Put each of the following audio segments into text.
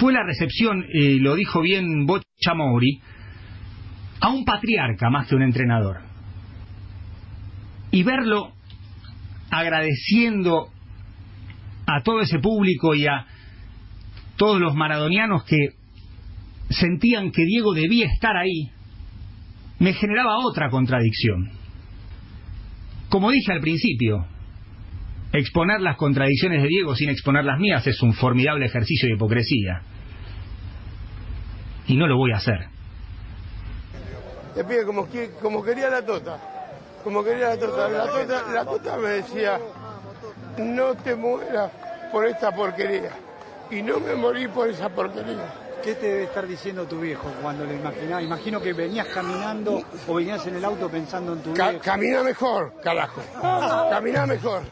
fue la recepción, eh, lo dijo bien Bocha Mori, a un patriarca más que un entrenador. Y verlo agradeciendo a todo ese público y a todos los maradonianos que sentían que Diego debía estar ahí, me generaba otra contradicción. Como dije al principio, exponer las contradicciones de Diego sin exponer las mías es un formidable ejercicio de hipocresía. Y no lo voy a hacer. Te pide como, como quería la tota. Como quería la tota. La tota, la tota me decía, no te mueras por esta porquería. Y no me morí por esa porquería. ¿Qué te debe estar diciendo tu viejo cuando lo imaginás? Imagino que venías caminando o venías en el auto pensando en tu viejo. camina mejor, carajo. Camina mejor.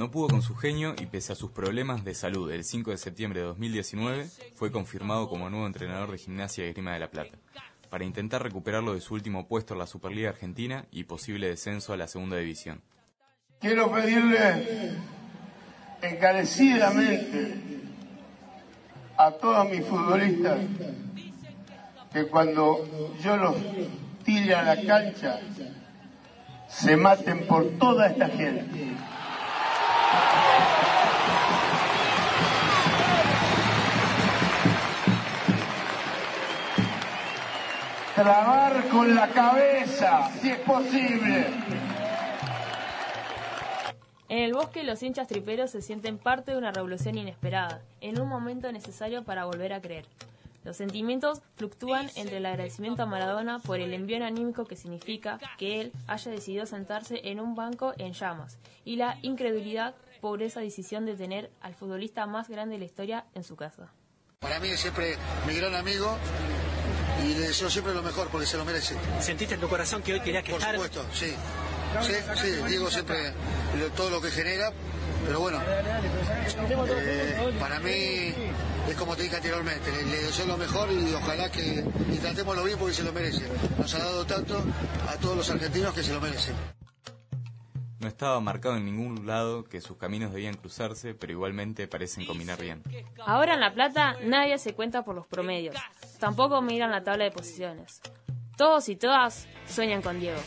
No pudo con su genio y pese a sus problemas de salud el 5 de septiembre de 2019 fue confirmado como nuevo entrenador de gimnasia y Grima de la Plata para intentar recuperarlo de su último puesto en la Superliga Argentina y posible descenso a la Segunda División. Quiero pedirle encarecidamente a todos mis futbolistas que cuando yo los tire a la cancha se maten por toda esta gente. Trabar con la cabeza, si es posible. En el bosque los hinchas triperos se sienten parte de una revolución inesperada, en un momento necesario para volver a creer. Los sentimientos fluctúan entre el agradecimiento a Maradona por el envío anímico que significa que él haya decidido sentarse en un banco en llamas y la incredulidad por esa decisión de tener al futbolista más grande de la historia en su casa. Para mí es siempre mi gran amigo y le deseo siempre lo mejor porque se lo merece. ¿Sentiste en tu corazón que hoy tenía que estar? Por supuesto, sí. Sí, sí, digo siempre todo lo que genera, pero bueno, eh, para mí es como te dije anteriormente, le, deseo lo mejor y ojalá que y tratémoslo bien porque se lo merece. Nos ha dado tanto a todos los argentinos que se lo merecen. No estaba marcado en ningún lado que sus caminos debían cruzarse, pero igualmente parecen combinar bien. Ahora en La Plata nadie se cuenta por los promedios, tampoco miran la tabla de posiciones. Todos y todas sueñan con Diego.